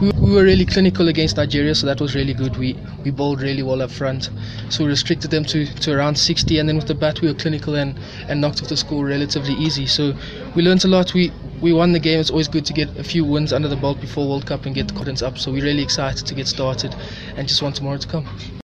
we, were really clinical against Nigeria, so that was really good. We we bowled really well up front, so we restricted them to, to around 60, and then with the bat we were clinical and, and knocked off the score relatively easy. So we learned a lot. We we won the game. It's always good to get a few wins under the belt before World Cup and get the confidence up. So we're really excited to get started, and just want tomorrow to come.